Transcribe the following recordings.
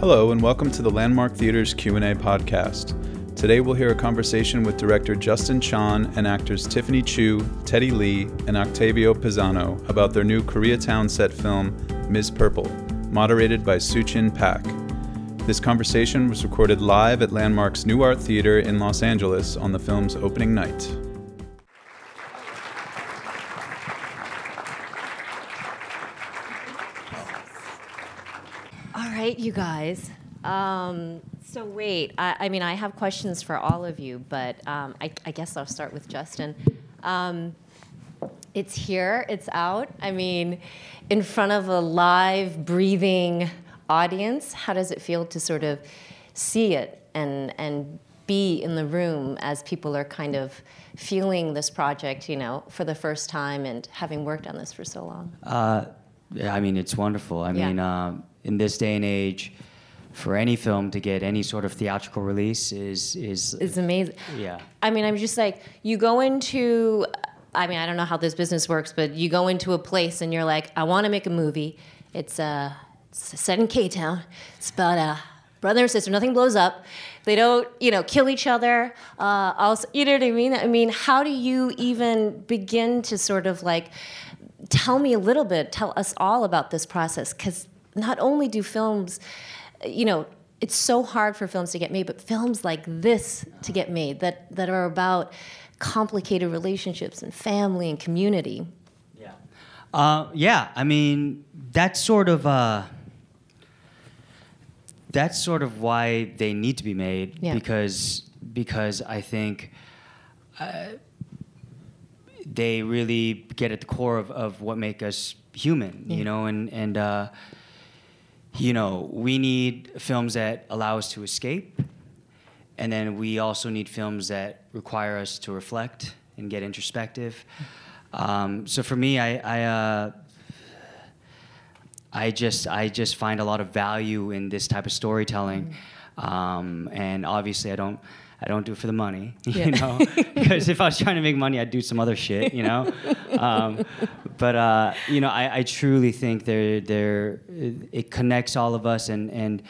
Hello and welcome to the Landmark Theater's Q&A podcast. Today we'll hear a conversation with director Justin Chon and actors Tiffany Chu, Teddy Lee, and Octavio Pisano about their new Koreatown set film Ms. Purple, moderated by Suchin Pak. This conversation was recorded live at Landmark's New Art Theater in Los Angeles on the film's opening night. Guys. Um, so wait, I, I mean, I have questions for all of you, but um, I, I guess I'll start with Justin. Um, it's here, it's out. I mean, in front of a live, breathing audience. How does it feel to sort of see it and and be in the room as people are kind of feeling this project, you know, for the first time and having worked on this for so long? Uh, I mean, it's wonderful. I Yeah. mean, um, in this day and age, for any film to get any sort of theatrical release is is It's amazing. yeah. I mean, I'm just like, you go into, I mean, I don't know how this business works, but you go into a place and you're like, I want to make a movie. It's, uh, it's set in K Town. It's about a brother and sister. Nothing blows up. They don't, you know, kill each other. Uh, also, you know what I mean? I mean, how do you even begin to sort of like tell me a little bit, tell us all about this process? Because not only do films, you know, it's so hard for films to get made, but films like this to get made that, that are about complicated relationships and family and community. Yeah. Uh, yeah, I mean, that's sort of uh, that's sort of why they need to be made Yeah. because because I think uh, they really get at the core of, of what make us human, Yeah. you know, and and uh, you know we need films that allow us to escape, and then we also need films that require us to reflect and get introspective. Um, so for me, I, I, uh, I just I just find a lot of value in this type of storytelling, um, and obviously I don't. I don't do it for the money, Yeah. you know, because if I was trying to make money, I'd do some other shit, you know. um, but uh, you know, I, I truly think there, there, it connects all of us, and and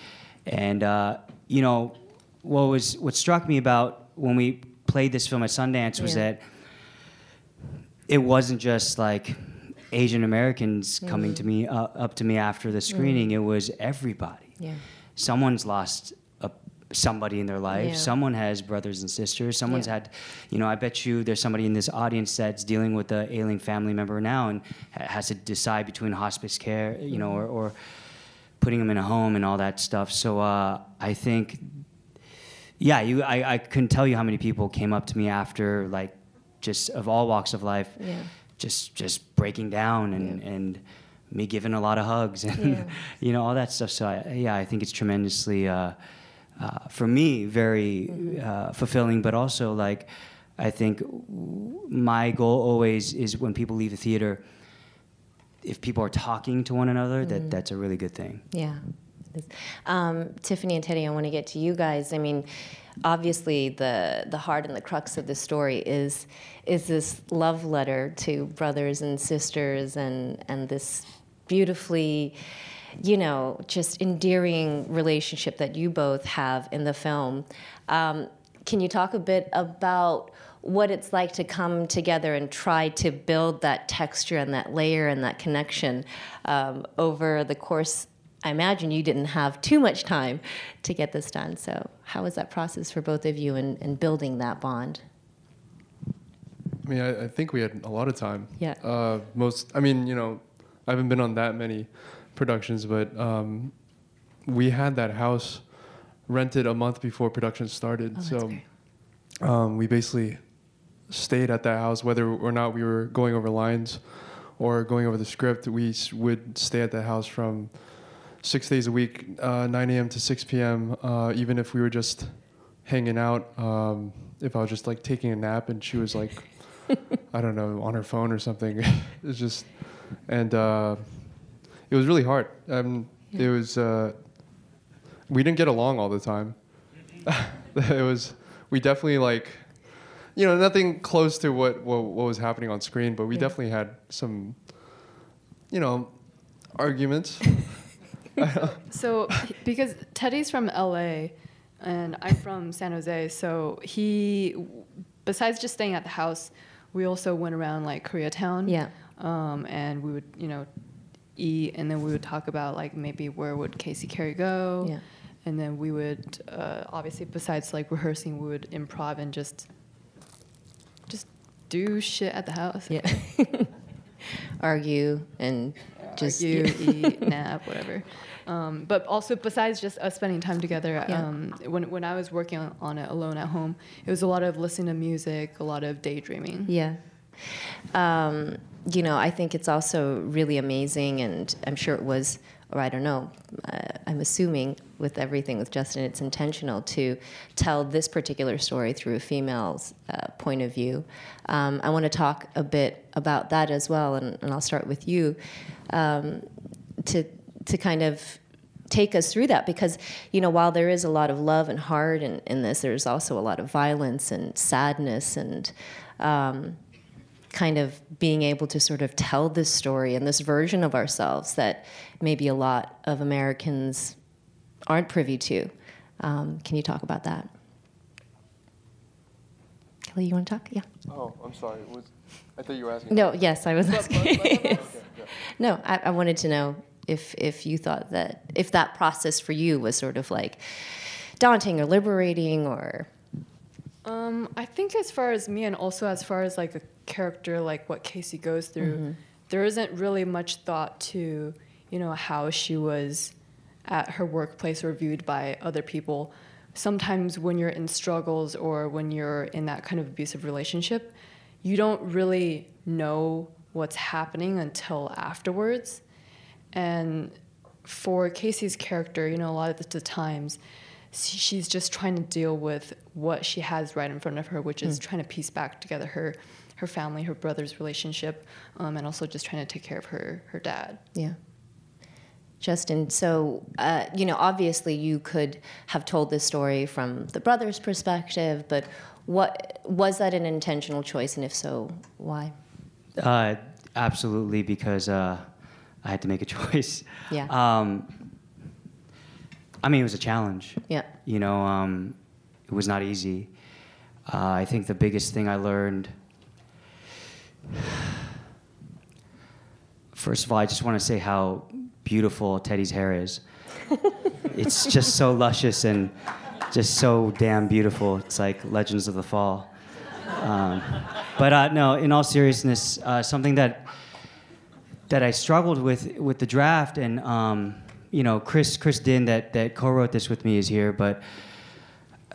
and uh, you know, what was what struck me about when we played this film at Sundance was Yeah. that it wasn't just like Asian Americans coming Mm-hmm. to me uh, up to me after the screening. It was everybody. Yeah. Someone's lost somebody in their life. Yeah. Someone has brothers and sisters. Someone's Yeah. had, you know, I bet you there's somebody in this audience that's dealing with a ailing family member now and has to decide between hospice care, you know, or, or putting them in a home and all that stuff. So uh, I think yeah, you. I, I couldn't tell you how many people came up to me after, like, just of all walks of life, Yeah. just just breaking down and and me giving a lot of hugs and you know all that stuff. So I, yeah, I think it's tremendously uh, uh, for me very Mm-hmm. uh, fulfilling, but also like I think my goal always is when people leave the theater. If people are talking to one another, Mm-hmm. that that's a really good thing. Yeah. Um, Tiffany and Teddy, I want to get to you guys. I mean, obviously, the the heart and the crux of the story is is this love letter to brothers and sisters, and and this beautifully, you know, just endearing relationship that you both have in the film. Um, can you talk a bit about what it's like to come together and try to build that texture and that layer and that connection um, over the course? I imagine you didn't have too much time to get this done. So, how was that process for both of you in, in building that bond? I mean, I, I think we had a lot of time. Yeah. Uh, most, I mean, you know, I haven't been on that many productions, but um, we had that house rented a month before production started. Oh, so um, we basically stayed at that house, whether or not we were going over lines or going over the script. We s- would stay at that house from six days a week, uh, 9 a.m. to 6 p.m. Uh, even if we were just hanging out. Um, if I was just like taking a nap and she was like, I don't know, on her phone or something. it's just, and uh, it was really hard. Um, It was. Uh, we didn't get along all the time. it was. We definitely like. You know, nothing close to what, what what was happening on screen, but we Yeah. definitely had some. You know, arguments. So, because Teddy's from LA and I'm from San Jose, so he, besides just staying at the house, we also went around like Koreatown. Yeah. Um, and we would, you know, eat, and then we would talk about like maybe where would Casey Carey go. Yeah. And then we would, uh, obviously, besides like rehearsing, we would improv and just, just do shit at the house. Yeah. Argue and just argue, eat, nap, whatever. Um, but also, besides just us spending time together, Yeah. um, when when I was working on, on it alone at home, it was a lot of listening to music, a lot of daydreaming. Yeah. Um, you know, I think it's also really amazing, and I'm sure it was, or I don't know, uh, I'm assuming with everything with Justin, it's intentional to tell this particular story through a female's uh, point of view. Um, I want to talk a bit about that as well, and, and I'll start with you um, to to kind of take us through that because you know while there is a lot of love and heart in, in this there's also a lot of violence and sadness and um, kind of being able to sort of tell this story and this version of ourselves that maybe a lot of Americans aren't privy to. Um, can you talk about that? Kelly, you want to talk? Yeah. Oh, I'm sorry. Was, I thought you were asking. No, yes, I was asking. Okay, yeah. no, I, I wanted to know if if you thought that if that process for you was sort of like daunting or liberating or Um, I think as far as me, and also as far as like a character, like what Casey goes through, there isn't really much thought to, you know, how she was at her workplace or viewed by other people. Sometimes when you're in struggles or when you're in that kind of abusive relationship, you don't really know what's happening until afterwards. And for Casey's character, you know, a lot of the, times, she's just trying to deal with what she has right in front of her, which is trying to piece back together her, her family, her brother's relationship, um, and also just trying to take care of her, her dad. Yeah. Justin, so, uh, you know, obviously you could have told this story from the brother's perspective, but what was that an intentional choice, and if so, why? Uh, absolutely, because uh, I had to make a choice. Yeah. Um, I mean, it was a challenge. Yeah. You know, um, it was not easy. Uh, I think the biggest thing I learned. First of all, I just want to say how beautiful Teddy's hair is. it's just so luscious and just so damn beautiful. It's like Legends of the Fall. Um, but uh, no, in all seriousness, uh, something that that I struggled with with the draft, and um, you know, Chris Chris Dinh that that co-wrote this with me is here, but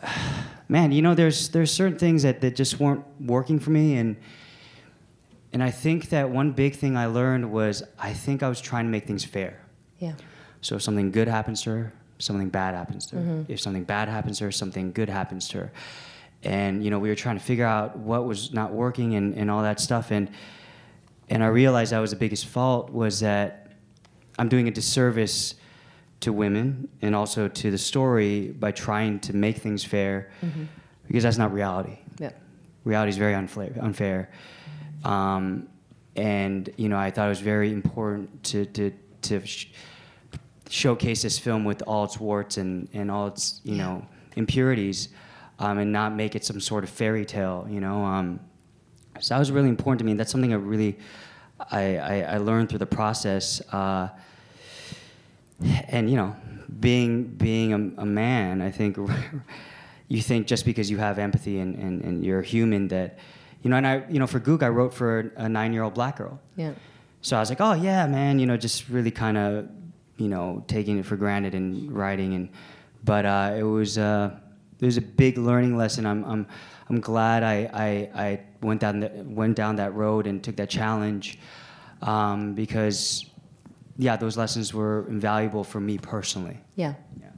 man, you know, there's there's certain things that, that just weren't working for me, and and I think that one big thing I learned was I think I was trying to make things fair. Yeah. So if something good happens to her, something bad happens to her. Mm-hmm. If something bad happens to her, something good happens to her. And you know, we were trying to figure out what was not working and, and all that stuff. And and I realized that was the biggest fault was that I'm doing a disservice to women and also to the story by trying to make things fair because that's not reality Yeah. reality is very unfair. unfair. Um, and you know, I thought it was very important to to to sh- showcase this film with all its warts and and all its you know impurities, um, and not make it some sort of fairy tale. You know, um, so that was really important to me. That's something I really I, I, I learned through the process. Uh, and you know, being being a, a man, I think you think just because you have empathy and, and, and you're human that, you know, and I, you know, for Gook, I wrote for a nine-year-old black girl. Yeah. So I was like, oh yeah, man, you know, just really kind of, you know, taking it for granted and writing, and but uh, it was uh, it was a big learning lesson. I'm I'm I'm glad I I, I went down the, went down that road and took that challenge um, because yeah, those lessons were invaluable for me personally. Yeah. Yeah.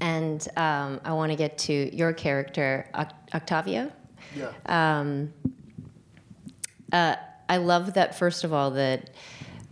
And um, I want to get to your character, Oc- Octavio. Yeah. Um, uh, I love that first of all that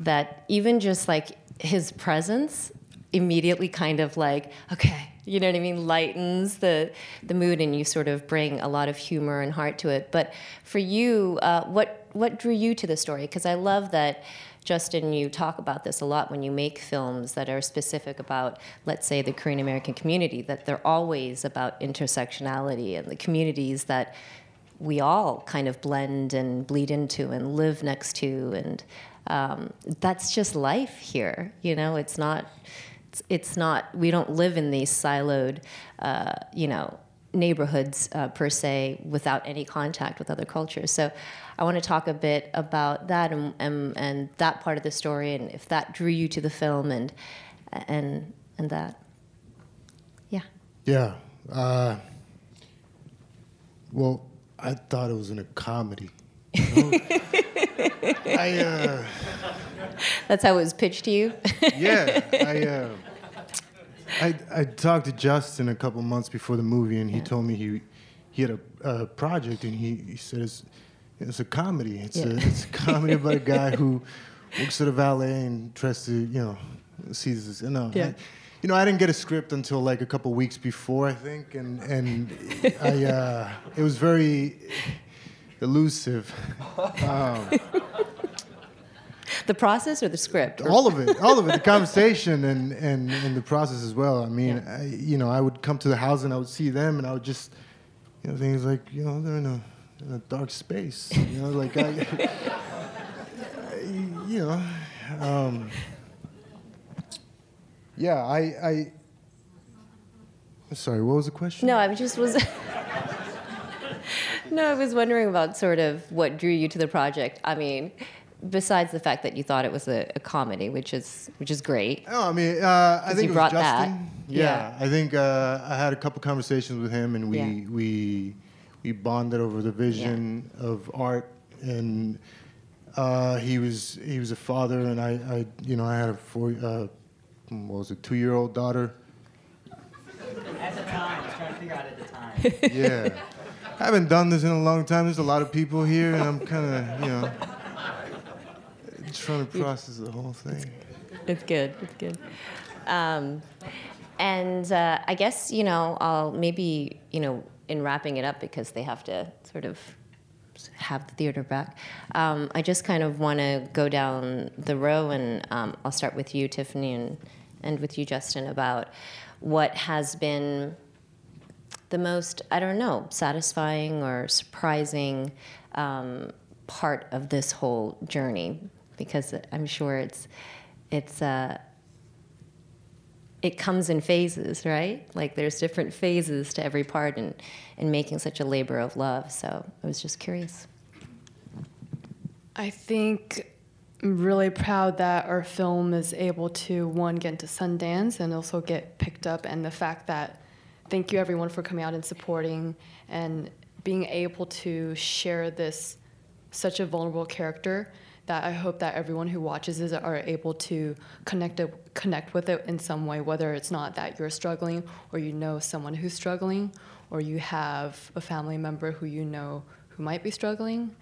that even just like his presence immediately kind of like okay you know what I mean lightens the the mood and you sort of bring a lot of humor and heart to it. But for you, uh, what what drew you to the story? Because I love that Justin, you talk about this a lot when you make films that are specific about, let's say, the Korean American community, that they're always about intersectionality and the communities that we all kind of blend and bleed into and live next to. And um, that's just life here. You know, it's not, it's, it's not, we don't live in these siloed, uh, you know, neighborhoods uh, per se without any contact with other cultures. So I want to talk a bit about that and, and, and that part of the story and if that drew you to the film and and and that. Yeah. Yeah. Uh, well, I thought it was in a comedy. You know? I uh, That's how it was pitched to you. yeah, I, uh, I I talked to Justin a couple months before the movie, and he told me he he had a, a project, and he, he said it's, it's a comedy. It's a it's a comedy about a guy who works at a valet and tries to you know sees this. You know, Yeah. I, you know, I didn't get a script until like a couple weeks before, I think, and and I uh, it was very elusive. Um, the process or the script? All of it, all of it, the conversation and, and, and the process as well. I mean, Yeah. I, you know, I would come to the house and I would see them and I would just, you know, things like, you know, they're in a, in a dark space, you know, like I, you know, um, yeah, I, I, sorry, what was the question? No, I just was. no, I was wondering about sort of what drew you to the project. I mean, besides the fact that you thought it was a, a comedy, which is which is great. Oh, I mean, uh, I 'Cause think you it was brought that. Justin. Yeah. Yeah, I think uh, I had a couple conversations with him, and we Yeah. we we bonded over the vision of art, and uh, he was he was a father, and I, I you know I had a four uh, what was it two year old daughter. At the time, I was trying to figure out at the time. Yeah, I haven't done this in a long time. There's a lot of people here, and I'm kind of you know trying to process the whole thing. It's good. It's good. Um, and uh, I guess you know I'll maybe you know in wrapping it up because they have to sort of have the theater back. Um, I just kind of want to go down the row, and um, I'll start with you, Tiffany, and end with you, Justin, about what has been the most I don't know satisfying or surprising um, part of this whole journey because I'm sure it's it's uh, it comes in phases, right? Like there's different phases to every part in in making such a labor of love. So I was just curious. I think I'm really proud that our film is able to one get into Sundance and also get picked up, and the fact that thank you everyone for coming out and supporting and being able to share this such a vulnerable character that I hope that everyone who watches it are able to connect it, connect with it in some way, whether it's not that you're struggling or you know someone who's struggling or you have a family member who you know who might be struggling.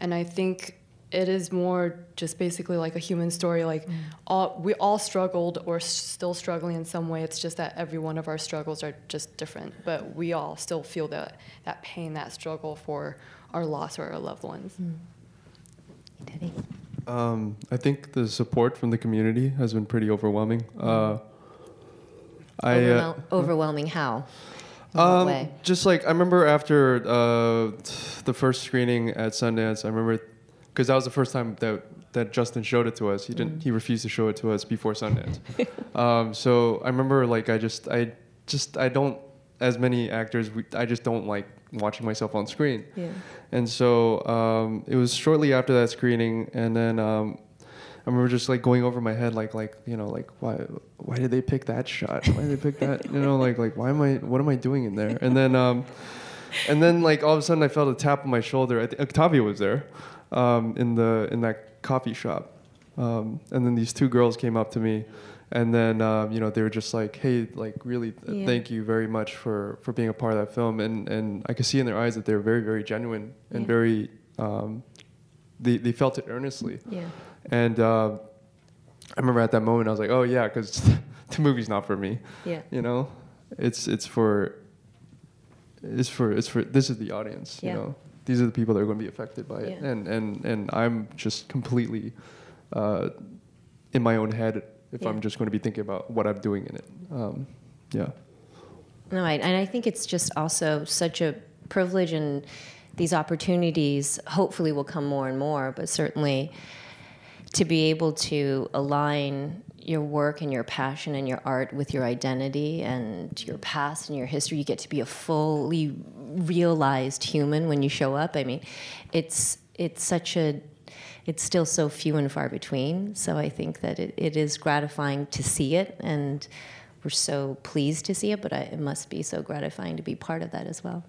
And I think it is more just basically like a human story. Like mm. all, we all struggled or still struggling in some way. It's just that every one of our struggles are just different, but we all still feel that that pain, that struggle for our loss or our loved ones. Mm. Um, I think the support from the community has been pretty overwhelming. Uh, I uh, Overwhel- overwhelming how? Um, just like I remember after uh, the first screening at Sundance, I remember because that was the first time that that Justin showed it to us. He didn't. He refused to show it to us before Sundance. um, so I remember like I just I just I don't as many actors. We, I just don't like watching myself on screen. Yeah. And so um, it was shortly after that screening, and then um, I remember just like going over my head, like like you know, like why why did they pick that shot? Why did they pick that? You know, like like why am I what am I doing in there? And then um, and then like all of a sudden I felt a tap on my shoulder. I think Octavia was there um, in the in that coffee shop, um, and then these two girls came up to me. And then um, you know they were just like, "Hey, like really, uh, Yeah. thank you very much for for being a part of that film." And and I could see in their eyes that they were very very genuine and Yeah. very um, they they felt it earnestly. Yeah. And uh, I remember at that moment I was like, "Oh yeah," because the movie's not for me. Yeah. You know, it's it's for it's for it's for this is the audience. Yeah. You know, these are the people that are going to be affected by it, and and and I'm just completely uh, in my own head if Yeah. I'm just going to be thinking about what I'm doing in it. Um, yeah. No, I, and I think it's just also such a privilege, and these opportunities hopefully will come more and more. But certainly, to be able to align your work and your passion and your art with your identity and your past and your history, you get to be a fully realized human when you show up. I mean, it's it's such a it's still so few and far between. So I think that it, it is gratifying to see it, and we're so pleased to see it. But I, it must be so gratifying to be part of that as well.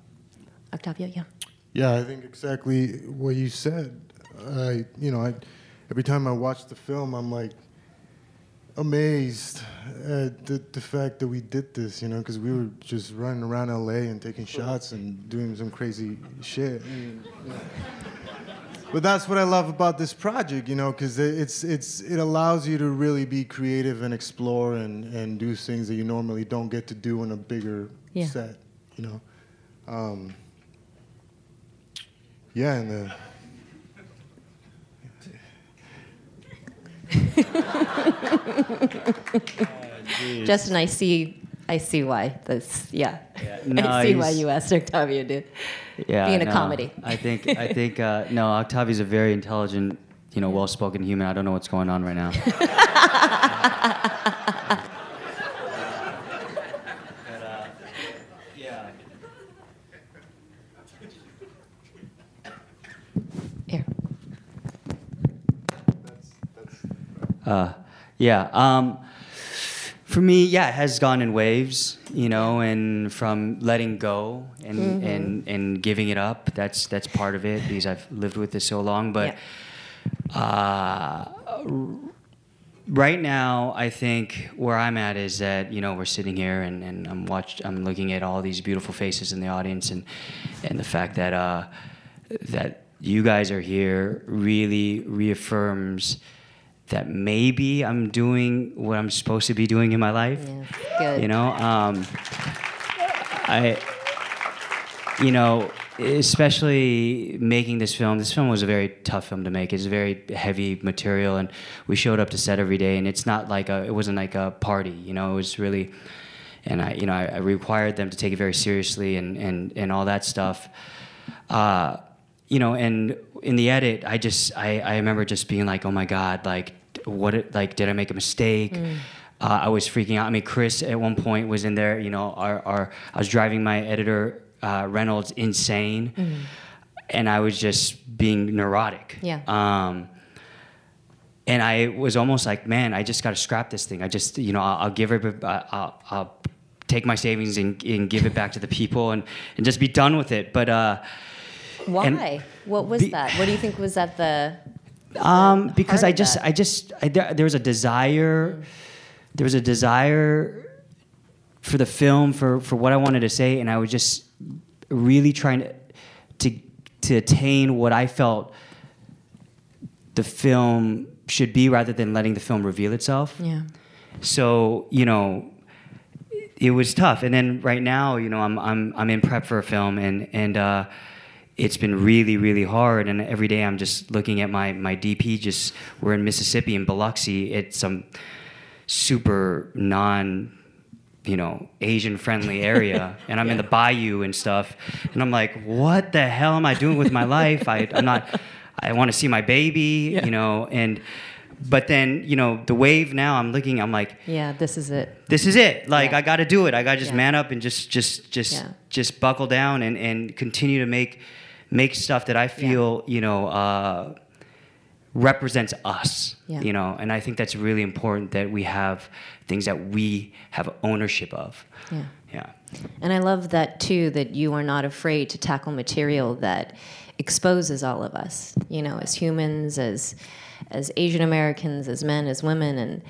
Octavio, yeah. Yeah, I think exactly what you said. I, you know, I, every time I watch the film, I'm like amazed at the, the fact that we did this, you know, because we were just running around LA and taking shots and doing some crazy shit. And, you know. But that's what I love about this project, you know, because it's it's it allows you to really be creative and explore and, and do things that you normally don't get to do in a bigger Yeah. set, you know. Um, yeah, and the Justin, I see, I see why this. Yeah, No, I see why you asked Octavio to yeah, be in a no. comedy. I think I think uh, no, Octavio's a very intelligent, you know, well-spoken human. I don't know what's going on right now. But, uh, yeah. Here. Uh, yeah. Um, for me, yeah, it has gone in waves, you know, and from letting go and and and giving it up. That's that's part of it because I've lived with this so long. But uh, right now, I think where I'm at is that you know we're sitting here and, and I'm watched. I'm looking at all these beautiful faces in the audience, and and the fact that uh, that you guys are here really reaffirms that maybe I'm doing what I'm supposed to be doing in my life. Yeah, good. You know, um, I, you know, especially making this film. This film was a very tough film to make. It's very heavy material, and we showed up to set every day. And it's not like a. It wasn't like a party. You know, it was really. And I, you know, I, I required them to take it very seriously and and and all that stuff. Uh, you know, and in the edit, I just I, I remember just being like, oh my god, like what it, like did I make a mistake? Uh, I was freaking out. I mean, Chris at one point was in there. You know, our, our I was driving my editor uh, Reynolds insane, and I was just being neurotic. Yeah. Um, and I was almost like, man, I just got to scrap this thing. I just, you know, I'll, I'll give it, I'll, I'll take my savings and, and give it back to the people and, and just be done with it. But uh, Why? what was be- that? What do you think was at the? Um, because I just. I just, I, there, there was a desire, there was a desire for the film, for, for what I wanted to say, and I was just really trying to, to, to attain what I felt the film should be rather than letting the film reveal itself. Yeah. So you know, it was tough. And then right now, you know, I'm I'm I'm in prep for a film, and and uh, it's been really really hard. And every day I'm just looking at my my DP. Just we're in Mississippi in Biloxi. It's some super non. You know, Asian friendly area, and I'm in the bayou and stuff, and I'm like, what the hell am I doing with my life? I, I'm not. I want to see my baby, you know, and but then you know the wave. Now I'm looking. I'm like, Yeah. This is it. this is it. Like Yeah. I got to do it. I got to just Yeah. man up and just just just Yeah. just buckle down and and continue to make make stuff that I feel you know uh, represents us. Yeah. You know, and I think that's really important that we have things that we have ownership of. Yeah. Yeah. And I love that too, that you are not afraid to tackle material that exposes all of us, you know, as humans, as as Asian Americans, as men, as women, and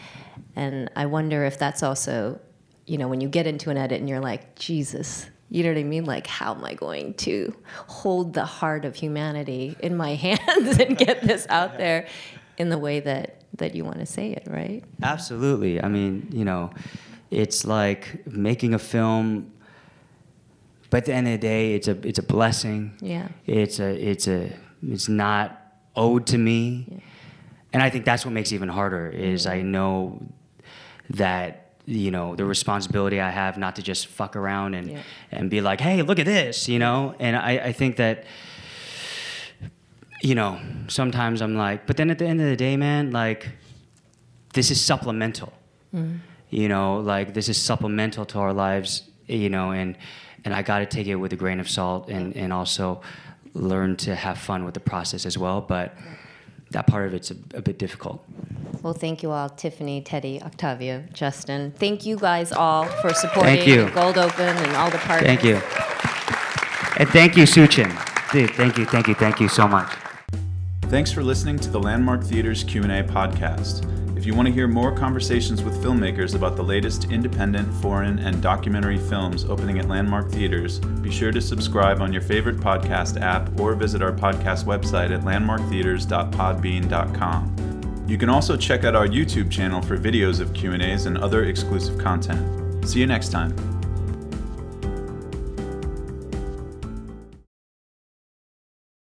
and I wonder if that's also, you know, when you get into an edit and you're like, Jesus, you know what I mean? Like, how am I going to hold the heart of humanity in my hands and get this out there in the way that that you want to say it, right? Absolutely. I mean, you know, it's like making a film. But at the end of the day, it's a it's a blessing. Yeah. It's a it's a it's not owed to me. yeah. and I think that's what makes it even harder is I know that you know the responsibility I have not to just fuck around and Yeah. and be like, hey, look at this, you know. And I, I think that you know sometimes I'm like, but then at the end of the day, man, like this is supplemental. Mm-hmm. You know, like this is supplemental to our lives. You know, and and I got to take it with a grain of salt and and also learn to have fun with the process as well. But that part of it's a, a bit difficult. Well, thank you all, Tiffany, Teddy, Octavia, Justin. Thank you guys all for supporting Thank you. Gold Open and all the partners. Thank you. And thank you, Suchin. Dude, thank you, thank you, thank you so much. Thanks for listening to the Landmark Theater's Q&A podcast. If you want to hear more conversations with filmmakers about the latest independent, foreign, and documentary films opening at Landmark Theaters, be sure to subscribe on your favorite podcast app or visit our podcast website at landmarktheaters.podbean.com. You can also check out our YouTube channel for videos of Q&As and other exclusive content. See you next time.